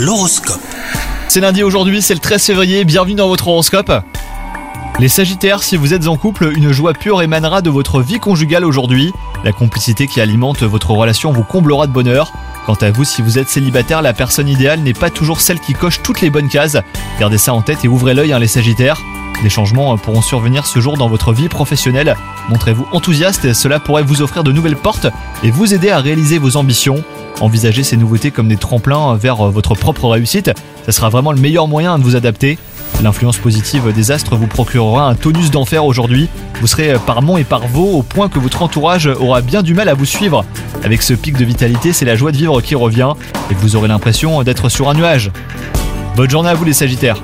L'horoscope. C'est lundi aujourd'hui, c'est le 13 février, bienvenue dans votre horoscope. Les Sagittaires, si vous êtes en couple, une joie pure émanera de votre vie conjugale aujourd'hui. La complicité qui alimente votre relation vous comblera de bonheur. Quant à vous, si vous êtes célibataire, la personne idéale n'est pas toujours celle qui coche toutes les bonnes cases. Gardez ça en tête et ouvrez l'œil, hein, les Sagittaires. Des changements pourront survenir ce jour dans votre vie professionnelle. Montrez-vous enthousiaste, cela pourrait vous offrir de nouvelles portes et vous aider à réaliser vos ambitions. Envisagez ces nouveautés comme des tremplins vers votre propre réussite, ça sera vraiment le meilleur moyen de vous adapter. L'influence positive des astres vous procurera un tonus d'enfer aujourd'hui. Vous serez par Mont et par Vaux au point que votre entourage aura bien du mal à vous suivre. Avec ce pic de vitalité, c'est la joie de vivre qui revient et vous aurez l'impression d'être sur un nuage. Bonne journée à vous les Sagittaires